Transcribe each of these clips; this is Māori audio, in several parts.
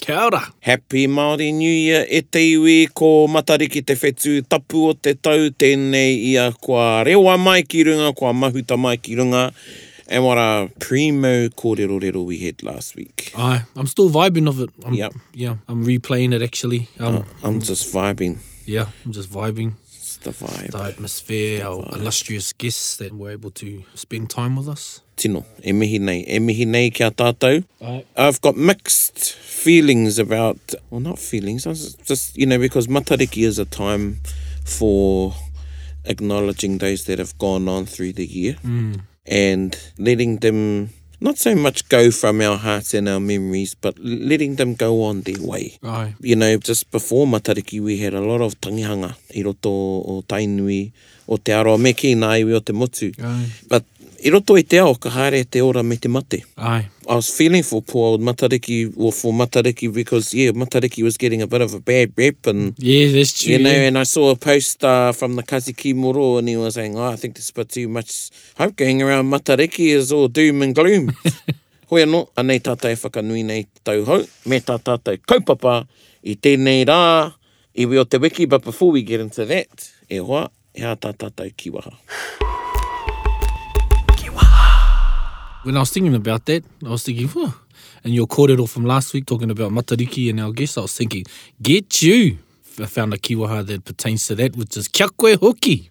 Kia ora! Happy Māori New Year e te iwi, ko Matariki te whetū tapu o te tau tēnei ia kua rewa mai ki runga, kua mahuta mai ki runga and what a primo kōrerorero we had last week. Aye, I'm still vibing of it. I'm, yep. Yeah, I'm replaying it actually. Um, uh, I'm just vibing. Yeah, I'm just vibing. It's the vibe. The atmosphere, the our vibe. illustrious guests that were able to spend time with us. Tino, e mihi nei, e mihi nei kia tātou. Right. I've got mixed feelings about, well not feelings, just, you know, because Matariki is a time for acknowledging those that have gone on through the year mm. and letting them not so much go from our hearts and our memories, but letting them go on their way. Aye. You know, just before Matariki, we had a lot of tangihanga, i roto o tainui, o Te Arawa me kī, nā iwi o te motu. But, i roto i te ao, ka haere te ora me te mate. I was feeling for poor old Matariki, or for Matariki, because, yeah, Matariki was getting a bit of a bad rep, and, Yeah, that's true, you know, yeah. and I saw a post from the Kazi Kimorō, and he was saying, oh, I think there's a bit too much hope going around, Matariki is all doom and gloom. Hoi anō, anei tātou e whakanui nei i te tau hou, me tā tātou kaupapa i tēnei rā, Iwi o te wiki but before we get into that e hoa he aha tā tātou kiwaha? Kiwaha! When I was thinking about that I was thinking huh and your kōrero from last week talking about Matariki and our guests I was thinking get you I found a kiwaha that pertains to that which is kia koe hoki!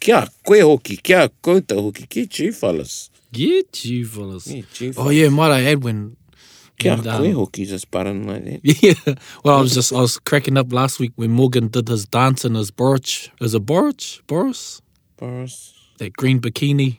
Ki a koe hoki, ki a koutou hoki, ki Chief Ellis. Ki Chief Ellis. Yeah, Chief oh, yeah, Mara Edwin. Ki a koe um, hoki, just button like that. Yeah, well, I was just, I was cracking up last week when Morgan did his dance in his Boris, is it Boris? Boris? Boris. That green bikini.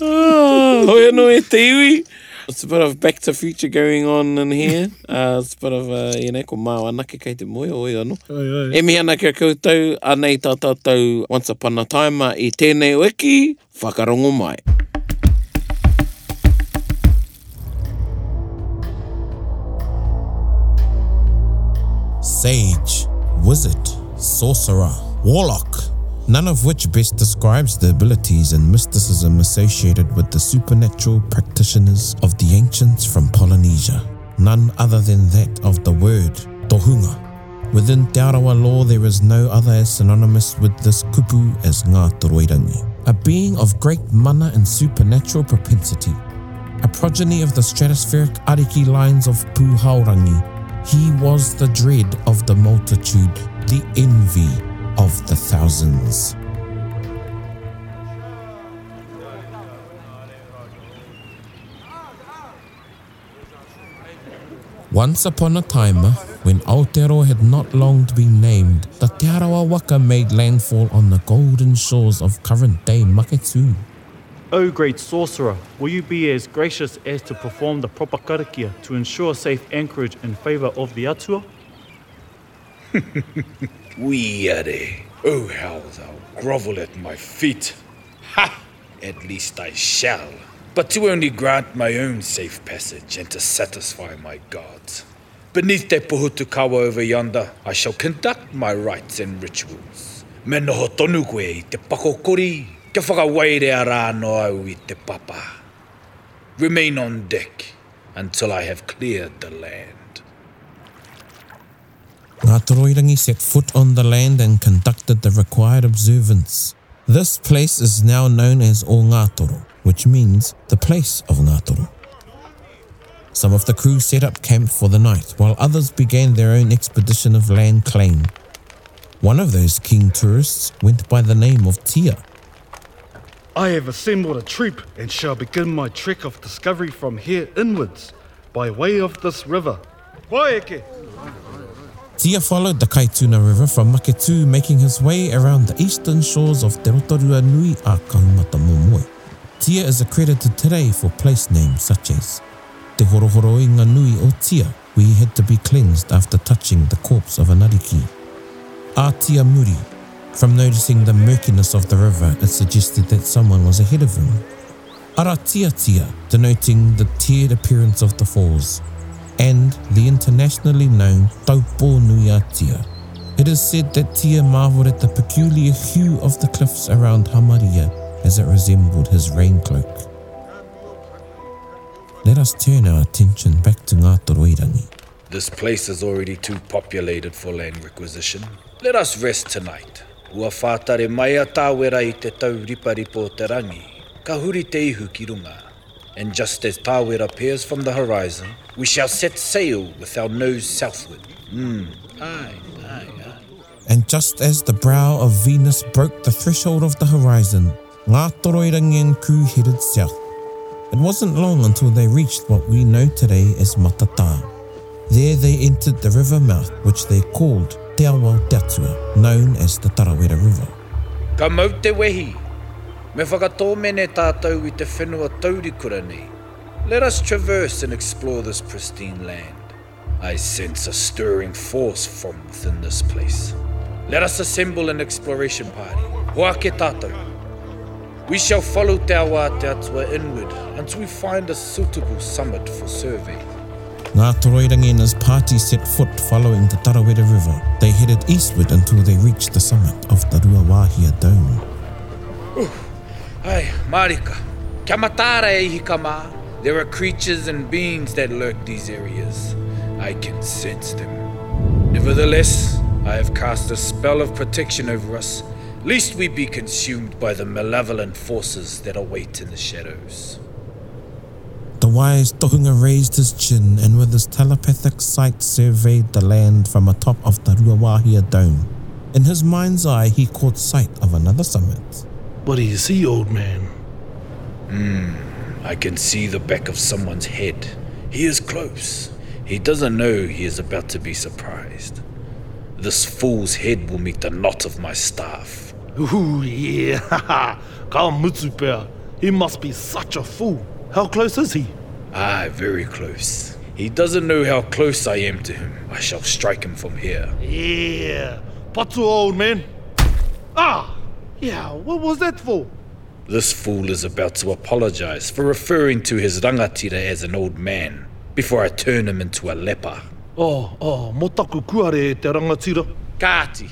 oh, hoi anō e te iwi. It's a bit of back to future going on in here. Uh, it's a bit of, uh, you know, ko māo anake kei te moe, oi ano. Oi, oi. E mihi ana kia koutou, anei tā tātou once upon a time i tēnei wiki, whakarongo mai. Sage. wizard, sorcerer, warlock, none of which best describes the abilities and mysticism associated with the supernatural practitioners of the ancients from Polynesia, none other than that of the word tohunga. Within Te Arawa law, there is no other as synonymous with this kupu as Ngā Toroirangi, a being of great mana and supernatural propensity, a progeny of the stratospheric ariki lines of Puhaurangi he was the dread of the multitude, the envy of the thousands. Once upon a time, when Aotearoa had not long been named, the Te Arawa Waka made landfall on the golden shores of current-day Maketu. O oh, great sorcerer, will you be as gracious as to perform the proper karakia to ensure safe anchorage in favour of the atua? we are Oh, how thou grovel at my feet. Ha! At least I shall. But to only grant my own safe passage and to satisfy my gods. Beneath that pohutukawa over yonder, I shall conduct my rites and rituals. Menohotonugwe te pakokori. Kia whakawaere a rāno au i te papa. Remain on deck until I have cleared the land. Ngā Toroirangi set foot on the land and conducted the required observance. This place is now known as O Ngātoro, which means the place of Ngātoro. Some of the crew set up camp for the night, while others began their own expedition of land claim. One of those king tourists went by the name of Tia. I have assembled a troop and shall begin my trek of discovery from here inwards by way of this river. Pāeke! Tia followed the Kaituna River from Maketū making his way around the eastern shores of Te Rotorua nui a Kahumatamomoe. Tia is accredited today for place names such as Te horohoroinga nui o Tia where he had to be cleansed after touching the corpse of an ariki. A Tia muri, from noticing the murkiness of the river it suggested that someone was ahead of him. Aratiatia, denoting the tiered appearance of the falls, and the internationally known Taupo Nuiatia. It is said that Tia marveled at the peculiar hue of the cliffs around Hamaria as it resembled his rain cloak. Let us turn our attention back to Ngātoroirangi. This place is already too populated for land requisition. Let us rest tonight. Kua whātare mai a Tāwera i te tauriparipa o te rangi, ka huri te ihu ki runga. And just as Tāwera appears from the horizon, we shall set sail with our nose southward. Umm, ae, ae, ae. And just as the brow of Venus broke the threshold of the horizon, Ngātoroirangiankū headed south. It wasn't long until they reached what we know today as Matatā. There they entered the river mouth which they called Te Awa o te Atua, known as the Tarawera River. Ka mau te wehi! Me whakatōmene tātou i te whenua taurikura nei. Let us traverse and explore this pristine land. I sense a stirring force from within this place. Let us assemble an exploration party. Hoa ke tātou. We shall follow te awa te atua inward until we find a suitable summit for survey. Ngā Toroirangena's party set foot following the Tarawera River. They headed eastward until they reached the summit of the Ruawahia Dome. Ooh. Marika. Kia matara e hikama. There are creatures and beings that lurk these areas. I can sense them. Nevertheless, I have cast a spell of protection over us, lest we be consumed by the malevolent forces that await in the shadows wise Tohunga raised his chin and with his telepathic sight surveyed the land from atop of the Ruawahia Dome. In his mind's eye, he caught sight of another summit. What do you see, old man? Hmm, I can see the back of someone's head. He is close. He doesn't know he is about to be surprised. This fool's head will meet the knot of my staff. Ooh, yeah, ha ha. He must be such a fool. How close is he? Aye, very close. He doesn't know how close I am to him. I shall strike him from here. Yeah, patu old man. Ah, yeah, what was that for? This fool is about to apologize for referring to his rangatira as an old man before I turn him into a leper. Oh, oh, motaku kuare e te rangatira. Kati,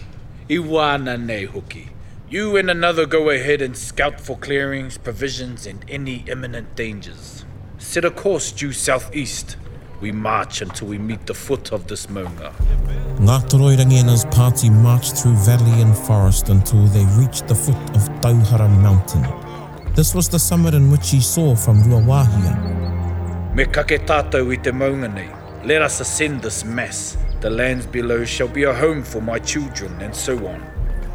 iwana nei hoki. You and another go ahead and scout for clearings, provisions, and any imminent dangers. Set a course due southeast. We march until we meet the foot of this maunga. Ngā Toroirangi party marched through valley and forest until they reached the foot of Tauhara Mountain. This was the summit in which he saw from Ruawahia. Me kake tātou i te maunga nei. Let us ascend this mass. The lands below shall be a home for my children and so on.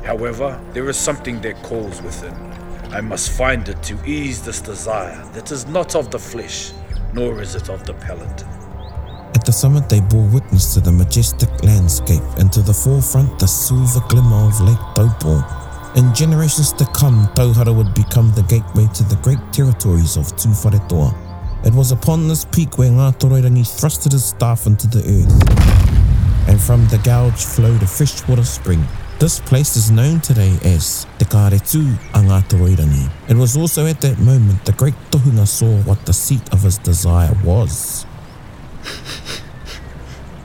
However, there is something that calls within. I must find it to ease this desire that is not of the flesh, nor is it of the palate. At the summit, they bore witness to the majestic landscape and to the forefront the silver glimmer of Lake Taupo. In generations to come, Tauhara would become the gateway to the great territories of Tūwharetoa. It was upon this peak where Ngātorairangi thrusted his staff into the earth, and from the gouge flowed a freshwater spring. This place is known today as Te Karetu Angatawairangi. It was also at that moment the great Tohunga saw what the seat of his desire was.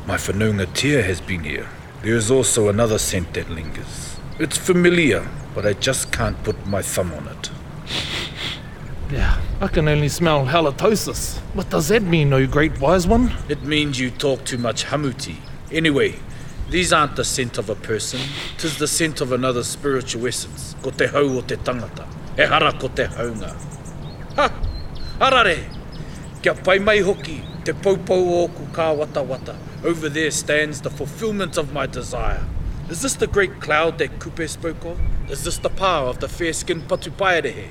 My Fanunga tear has been here. There is also another scent that lingers. It's familiar, but I just can't put my thumb on it. Yeah, I can only smell halitosis. What does that mean, O great wise one? It means you talk too much hamuti. Anyway, these aren't the scent of a person, 'tis the scent of another spiritual essence, ko te hau o te tangata, ehara ko te haunga. Ha! Arare! Kia pai mai hoki te poupou o oku kāwatawata, over there stands the fulfilment of my desire. Is this the great cloud that Kupe spoke of? Is this the pā of the fair-skinned patupaerehe?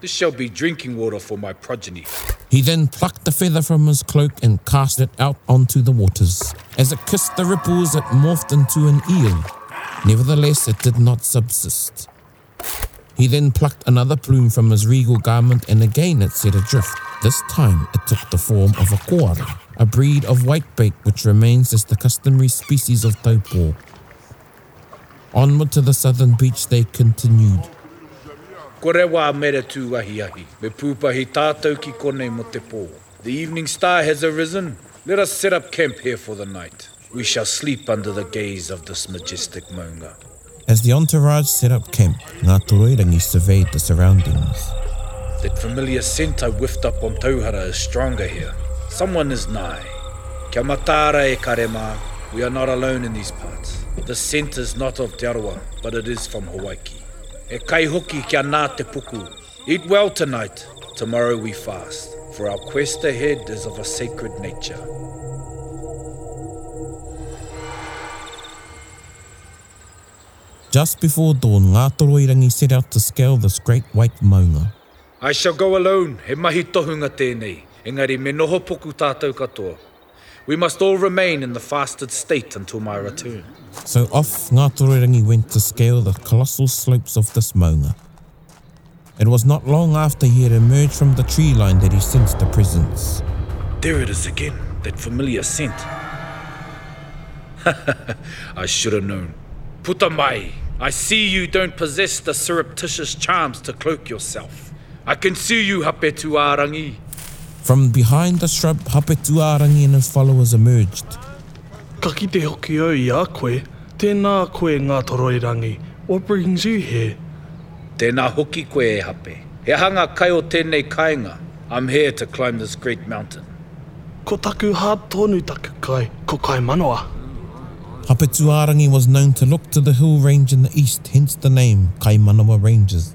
This shall be drinking water for my progeny. He then plucked the feather from his cloak and cast it out onto the waters. As it kissed the ripples, it morphed into an eel, Nevertheless, it did not subsist. He then plucked another plume from his regal garment and again it set adrift. This time it took the form of a koala, a breed of whitebait which remains as the customary species of taupo. Onward to the southern beach they continued. Kore wā tū ahi me pūpahi tātou ki konei The evening star has arisen. Let us set up camp here for the night. we shall sleep under the gaze of this majestic manga. As the entourage set up camp, Ngātoroirangi surveyed the surroundings. That familiar scent I whiffed up on Tauhara is stronger here. Someone is nigh. Kia matara e karema, we are not alone in these parts. The scent is not of Te Arawa, but it is from Hawaii. E kai hoki kia nā te puku. Eat well tonight. Tomorrow we fast, for our quest ahead is of a sacred nature. Just before dawn, Ngātoroirangi set out to scale this great white maunga. I shall go alone, he mahi tohunga tēnei, engari me noho poku tātou katoa. We must all remain in the fasted state until my return. So off Ngātoroirangi went to scale the colossal slopes of this maunga. It was not long after he had emerged from the tree line that he sensed the presence. There it is again, that familiar scent. I should have known. Puta mai, I see you don't possess the surreptitious charms to cloak yourself. I can see you, Hapetuarangi. From behind the shrub, Hapetuarangi and his followers emerged. Ka kite hoki au i a koe, tēnā koe Ngātoroirangi, what brings you here? Tēnā hoki koe e Hape. He aha ngā kai o tēnei kāinga? I'm here to climb this great mountain. Ko taku heart tonu taku kai, ko Kaimanawa. Hapetuārangi was known to look to the hill range in the east, hence the name, Kaimanawa Ranges.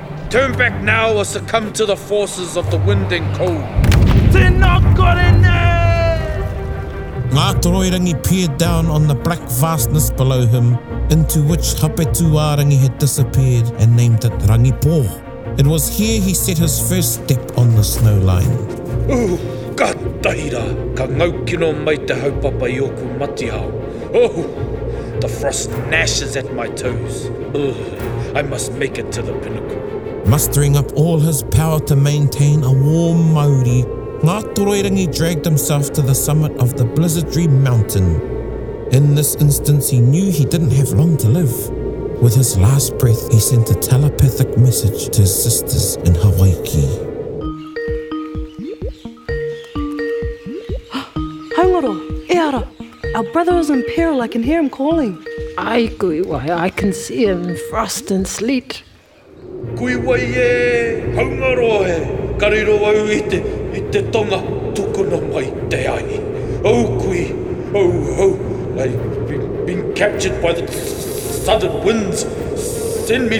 turn back now or succumb to the forces of the wind and cold. Tēnā kore nē! Ngātoroirangi peered down on the black vastness below him, into which Hapetuarangi had disappeared and named it Rangipoa. It was here he set his first step on the snow line. Oh, ka taira, ka ngau kino mai te haupapa i oku mati hao. Oh, the frost gnashes at my toes. Oh, I must make it to the pinnacle. Mustering up all his power to maintain a warm Māori, Ngā Toroirangi dragged himself to the summit of the Blizzardry Mountain. In this instance, he knew he didn't have long to live. With his last breath, he sent a telepathic message to his sisters in Hawaii. Haumaro, e ara. Our brother is in peril, I can hear him calling. Ai kui wai, I can see him in frost and sleet. Kui wai e, haungaroa e, ka riro au i te, i te tonga, tukuna mai te ahi. Oh kui, oh, oh, I've been captured by the sudden winds send me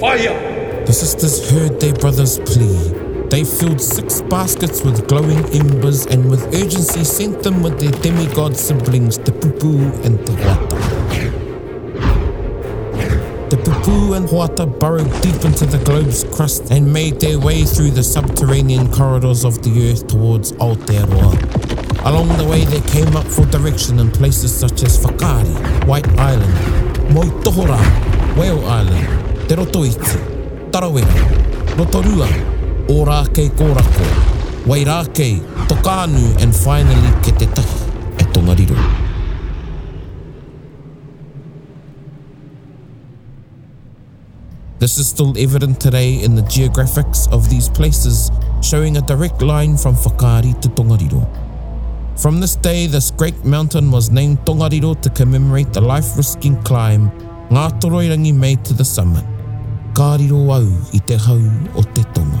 fire. The sisters heard their brother's plea. They filled six baskets with glowing embers and with urgency sent them with their demigod siblings, the Pupu and the Huata. The Pupu and Huata burrowed deep into the globe's crust and made their way through the subterranean corridors of the earth towards Aotearoa. Along the way they came up for direction in places such as Whakaari, White Island, Moutohorā, Whale Island, Te Rotoiti, Tarawera, Rotorua, Ōrākei Kōrako, Wairākei, Tokaanu and finally ke te tahi a Tongariro. This is still evident today in the geographics of these places, showing a direct line from Fakari to Tongariro. From this day, this great mountain was named Tongariro to commemorate the life-risking climb Ngā toroirangi mei to the summit. Kāriro au i te hau o te tonga.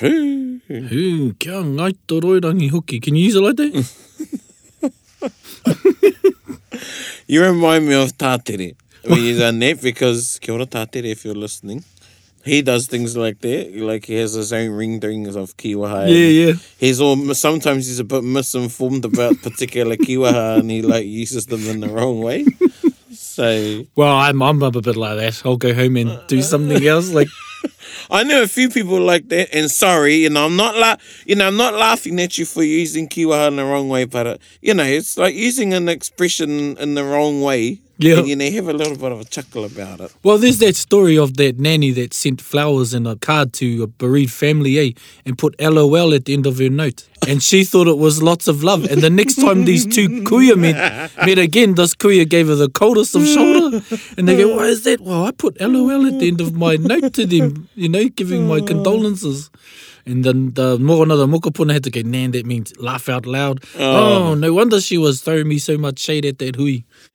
Hū, kia ngai tō roirangi hoki. Can you use it like that? you remind me of Tātere. We use that net because, kia ora Tātere if you're listening. He does things like that. Like he has his own ring dings of kiwaha. Yeah, yeah. He's all. Sometimes he's a bit misinformed about particular kiwaha, and he like uses them in the wrong way. So, well, I'm I'm a bit like that. I'll go home and do something else. Like. I know a few people like that, and sorry, you know, I'm not la- you know, I'm not laughing at you for using Kiwaha in the wrong way, but uh, you know, it's like using an expression in the wrong way. Yeah, and, you know, have a little bit of a chuckle about it. Well, there's that story of that nanny that sent flowers and a card to a bereaved family, eh, and put LOL at the end of her note, and she thought it was lots of love. And the next time these two kuya met, met again, this kuya gave her the coldest of shoulders. and they go, why is that? Well, I put LOL at the end of my note to them, you know, giving my mm. condolences. And then the mokona, the mokopuna had to go, nan, that means laugh out loud. Oh. oh, no wonder she was throwing me so much shade at that hui.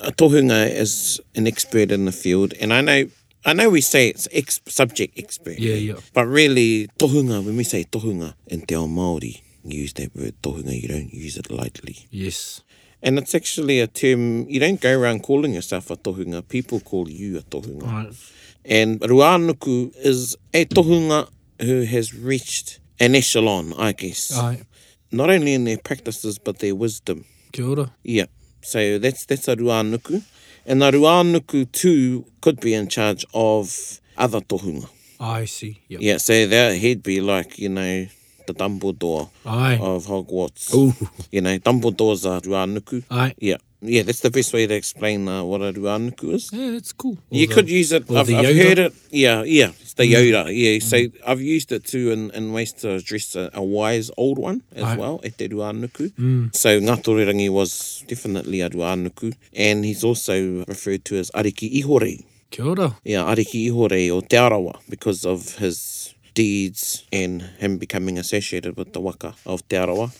A tohunga is an expert in the field, and I know I know we say it's ex subject expert. Yeah, yeah. But really, tohunga, when we say tohunga in te ao Māori, use that word tohunga, you don't use it lightly. Yes. And it's actually a term, you don't go around calling yourself a tohunga, people call you a tohunga. Right. And Ruanuku is a tohunga who has reached an echelon, I guess. Right. Not only in their practices, but their wisdom. Kia ora. Yeah. So that's, that's a Ruanuku. Yeah. And the Ruanuku too could be in charge of other tohunga. I see. Yep. Yeah, so that he'd be like, you know, the Dumbledore Aye. of Hogwarts. Ooh. You know, Dumbledore's a Ruanuku. Aye. Yeah. Yeah, that's the best way to explain uh, what a Ruanuku is. Yeah, it's cool. you the, could use it. I've, I've heard it. Yeah, yeah. It's the Yoda, yeah. Mm. So I've used it too in, in ways to address a, a wise old one as Aye. well, Ete Ruanuku. Mm. So Ngatore Rangi was definitely a Ruanuku, and he's also referred to as Ariki Ihore. Kia ora. I a Ariki Ihorei o Te Arawa because of his deeds and him becoming associated with the waka of Te Arawa.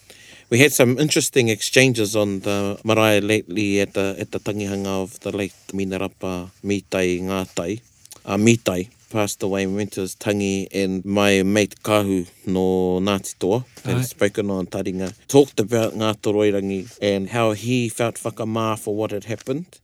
We had some interesting exchanges on the marae lately at the at the tangihanga of the late Minarapa Mitai Ngatai, a Mitai passed away we went to his tangi and my mate Kahu no Ngati Toa had Aye. spoken on Taringa talked about Ngatoirangi and how he felt whakamā for what had happened.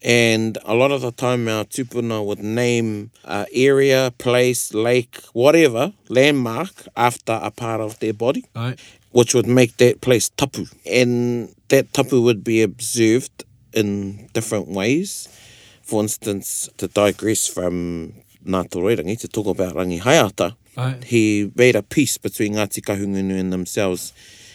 And a lot of the time our tupuna would name uh, area, place, lake, whatever, landmark after a part of their body. Aye. Which would make that place tapu. And that tapu would be observed in different ways. For instance, to digress from Ngā Tōrerangi, to talk about Rangi Hayata, Aye. he made a peace between Ngāti Kahungunu and themselves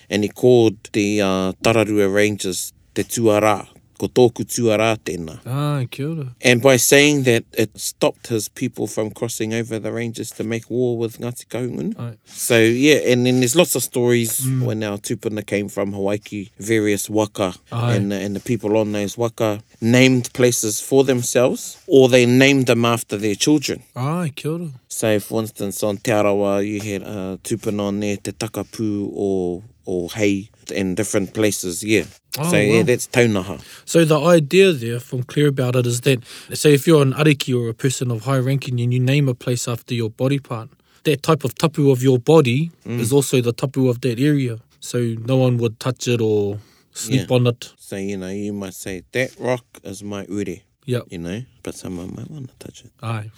and he called the uh, Tararua Rangers te tuara, ko tōku tuara tēnā. Ah, kia ora. And by saying that, it stopped his people from crossing over the ranges to make war with Ngāti Kaungun. So yeah, and then there's lots of stories mm. when our tūpuna came from Hawaiki, various waka, and, uh, and the people on those waka named places for themselves, or they named them after their children. Ah, kia ora. So for instance, on Te Arawa, you had a uh, tūpuna on there, Te Takapū, or or hay in different places, yeah. Oh, so well. yeah, that's taunaha. So the idea there from Clear About It is that, say if you're an ariki or a person of high ranking and you name a place after your body part, that type of tapu of your body mm. is also the tapu of that area. So no one would touch it or sleep yeah. on it. So, you know, you might say, that rock is my uri. Yep. You know, but someone might want to touch it. Aye.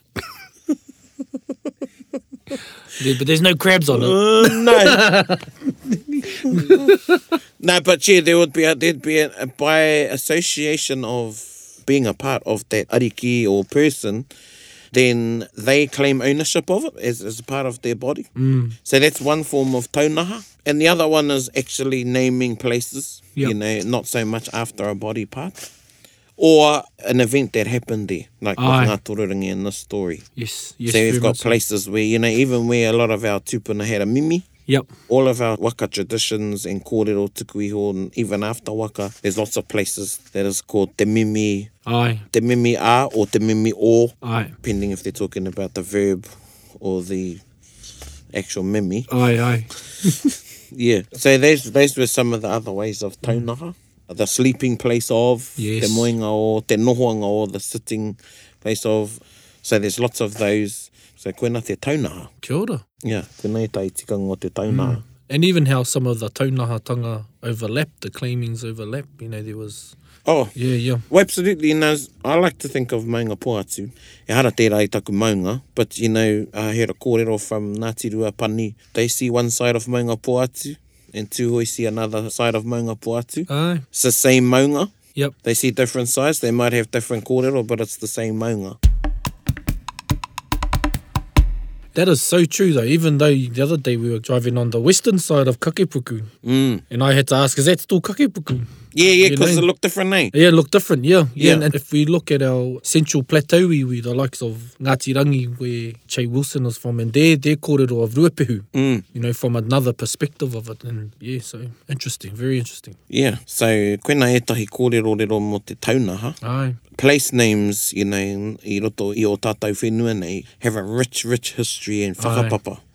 yeah, but there's no crabs on it. Uh, no. no, but yeah, there would be a, there'd be a, a, by association of being a part of that ariki or person, then they claim ownership of it as, as part of their body. Mm. So that's one form of taunaha. And the other one is actually naming places, yep. you know, not so much after a body part. Or an event that happened there, like Ngātorurangi in this story. Yes, yes. So we've got places so. where, you know, even where a lot of our tupuna had a mimi, Yep. All of our waka traditions and kōrero tuku iho, even after waka, there's lots of places that is called te mimi. Ai. Te mimi a or te mimi o. Ai. Depending if they're talking about the verb or the actual mimi. Aye, aye. yeah, so those, those were some of the other ways of taunaha. The sleeping place of, yes. te moenga o, te nohoanga o, the sitting place of. So there's lots of those. So koena te taunaha. Kia ora. Yeah, koena e tai tikanga o te taunaha. Mm. And even how some of the taunahatanga overlapped, the claimings overlapped. You know, there was... Oh, yeah, yeah. Well, absolutely. And as I like to think of maunga poatu. E hara tērā i taku maunga, but, you know, I heard a kōrero from Ngāti Rua Pani. They see one side of maunga poatu, and tūhoi see another side of maunga poatu. Aye. It's the same maunga. Yep. They see different sides. They might have different kōrero, but it's the same maunga. Yep. That is so true, though. Even though the other day we were driving on the western side of Kakepuku, mm. and I had to ask, is that still Kakepuku? Yeah, yeah, because it looked different, eh? Yeah, it looked different, yeah. Yeah, yeah. And, and if we look at our central plateau iwi, the likes of Ngāti Rangi, where Che Wilson is from, and their, their kōrero of Ruapehu, mm. you know, from another perspective of it. And yeah, so interesting, very interesting. Yeah, so koena ētahi kōrero rero mō te taunaha. Aye. Place names, you know, i roto i o tātou whenua nei, have a rich, rich history and whakapapa. Aye.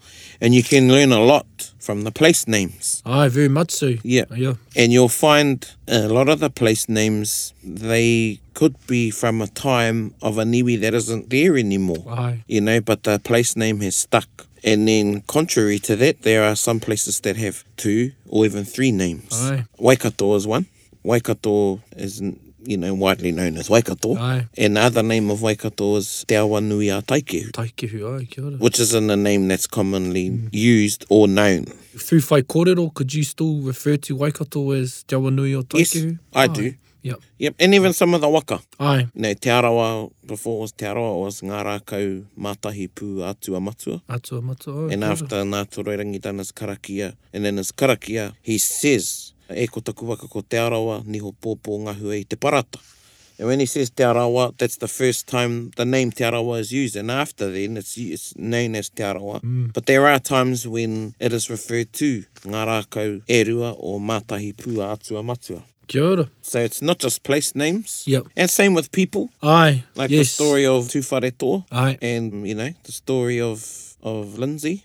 and you can learn a lot from the place names. I very much so. Yeah. yeah. And you'll find a lot of the place names, they could be from a time of a niwi that isn't there anymore. Aye. You know, but the place name has stuck. And then contrary to that, there are some places that have two or even three names. Aye. Waikato is one. Waikato is you know, widely known as Waikato. Aye. And the other name of Waikato is Te Awa-nui-a-Taikehu. Taikehu, aye, kia ora. Which isn't a name that's commonly mm. used or known. Through whai kōrero, could you still refer to Waikato as Te Awa-nui-a-Taikehu? Yes, I aye. do. Yep. Yep, and even aye. some of the waka. Aye. No, Te Arawa, before it was Te Arawa, was Ngā Rākau Mātahi Pū Atua Matua. Atua Matua, oh, And after Nā Toroirangitana's Karakia, and in his Karakia, he says, E ko taku waka ko Te Arawa, niho pōpō ngahua i te parata. And when he says Te Arawa, that's the first time the name Te Arawa is used and after then it's it's known as Te Arawa. But there are times when it is referred to ngā rākau e rua o Mātahi Pū a Atua Matua. Kia ora. So it's not just place names. Yep. And same with people. Aye, yes. Like the story of Tūwharetō. Aye. And, you know, the story of of Lindsay.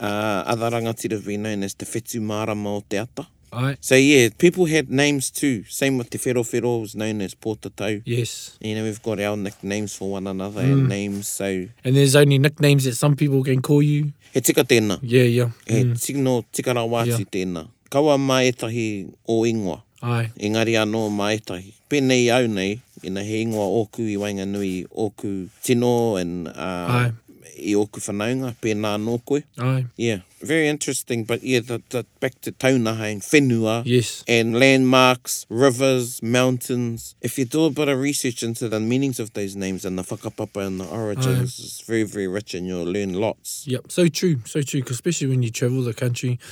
uh, other rangatira we know as te whetu marama o te ata. Aye. So yeah, people had names too. Same with Te Whero Whero was known as Porta Tau. Yes. You know, we've got our nicknames for one another mm. and names, so... And there's only nicknames that some people can call you. He tika tēnā. Yeah, yeah. He mm. tino tika rawāti yeah. tēnā. Kaua mā ētahi ō ingoa. Āe. Engari anō mā ētahi. Pēnei i au nei, ina he ingoa ōku i waenganui i ōku tino and, uh, Āe. i ōku whanaunga, pēnā anō koe. Āe. Yeah. Very interesting, but yeah, the, the, back to taunaha and whenua. Yes. And landmarks, rivers, mountains. If you do a bit of research into the meanings of those names and the whakapapa and the origins, it's very, very rich and you'll learn lots. Yep, so true, so true, 'cause especially when you travel the country,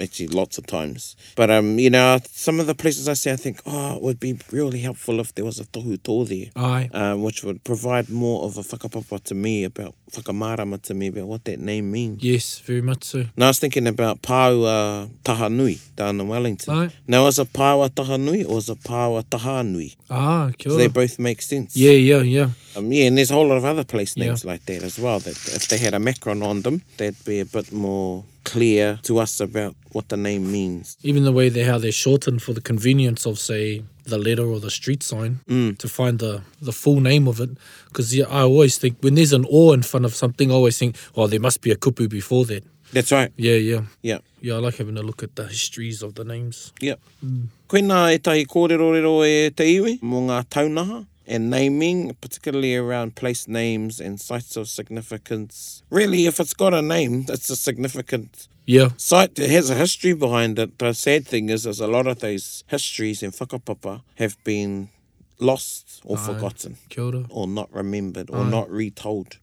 actually lots of times. But um, you know, some of the places I see, I think, oh, it would be really helpful if there was a tohu tō there, Aye. Um, which would provide more of a whakapapa to me about whakamarama to me about what that name means. Yes, very much so. Now I was thinking about Pāua Tahanui down in Wellington. Aye. Now is a Pāua Tahanui or is a Pāua Tahanui? Ah, cool. so they both make sense. Yeah, yeah, yeah. Um, yeah, and there's a whole lot of other place names yeah. like that as well. That if they had a macron on them, they'd be a bit more clear to us about what the name means. Even the way they how they shorten for the convenience of say the letter or the street sign mm. to find the the full name of it. Because yeah, I always think when there's an O in front of something, I always think, well, there must be a kupu before that. That's right. Yeah, yeah. Yeah. Yeah, I like having a look at the histories of the names. Yeah. Mm. Koina e tai kōrero rero e te iwi mō ngā taunaha. In naming, particularly around place names and sites of significance. Really, if it's got a name, it's a significant yeah. site It has a history behind it. The sad thing is, is a lot of those histories in whakapapa have been lost or Aye. forgotten. Kia ora. Or not remembered or Aye. not retold.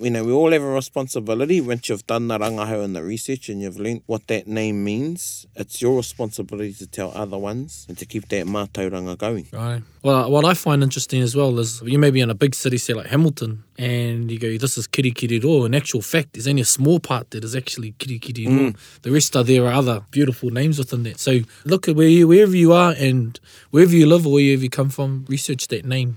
you know, we all have a responsibility once you've done the rangahau and the research and you've learnt what that name means. It's your responsibility to tell other ones and to keep that mātauranga going. Right. Well, what I find interesting as well is you may be in a big city, say like Hamilton, and you go, this is Kirikiri Ro. In actual fact, there's only a small part that is actually Kirikiri Ro. Mm. The rest are there are other beautiful names within that. So look at where you, wherever you are and wherever you live or wherever you come from, research that name.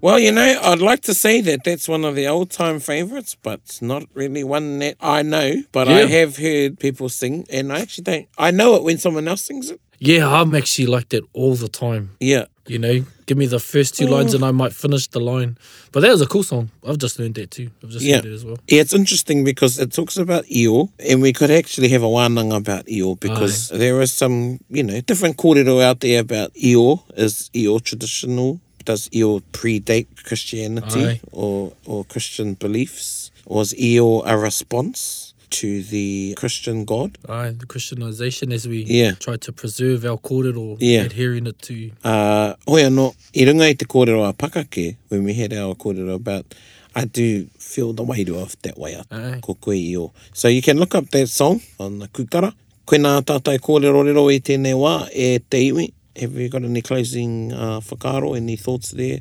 Well, you know, I'd like to say that that's one of the old time favourites, but it's not really one that I know. But yeah. I have heard people sing, and I actually don't. I know it when someone else sings it. Yeah, I'm actually like that all the time. Yeah. You know, give me the first two lines and I might finish the line. But that was a cool song. I've just learned that too. I've just yeah. learned it as well. Yeah, it's interesting because it talks about eel, and we could actually have a wānanga about eel because Aye. there are some, you know, different kōrero out there about eel. Is eel traditional? Does Io predate Christianity or Christian beliefs? Was Io a response to the Christian God? Aye, the Christianization as we try to preserve our kōrero, adhering it to. Ā, hoi anō, i runga i te kōrero a Pakake, when we had our kōrero about, I do feel the wairua of that waiata, ko koe Io. So you can look up that song on the Kūkara. Koinā tā tai kōrerorero i tēnei wā e te iwi. Have you got any closing whakaaro, any thoughts there,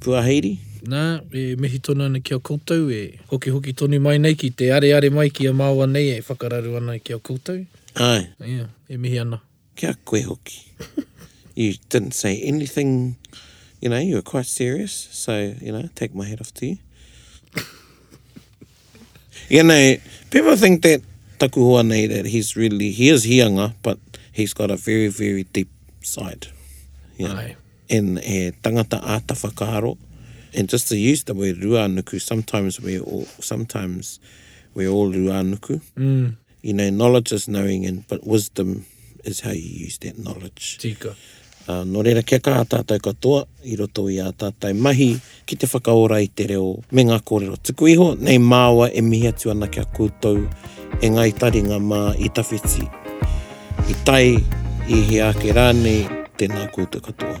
Puaheiri? Nā, e mihi tonu ana ki a koutou e hokihoki tonu mai nei ki te areare mai ki a māua nei e whakararu ana ki a koutou. Aye. Ia, e mihi ana. Kia koe hoki. You didn't say anything, you know, you were quite serious, so, you know, take my hat off to you. you know, people think that takuhua nei, that he's really, he is hianga, but he's got a very, very deep side. Yeah. Ai. And e eh, tangata ātawha kāro and just to use the rua nuku sometimes we all sometimes we all ruanuku. Mm. You know, knowledge is knowing, and but wisdom is how you use that knowledge. Tika. Uh, nō reira, kia kaha tātou katoa i roto i ā tātou mahi ki te whakaora i te reo me ngā kōrero tuku iho, nei māua e mihi atu ana ki a koutou e ngāi taringa mā i tawhiti, i tai, i hea ake rānei, tēnā koutou katoa.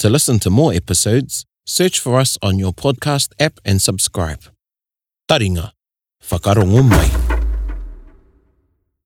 To listen to more episodes, search for us on your podcast app and subscribe. Taringa, whakarongo mai.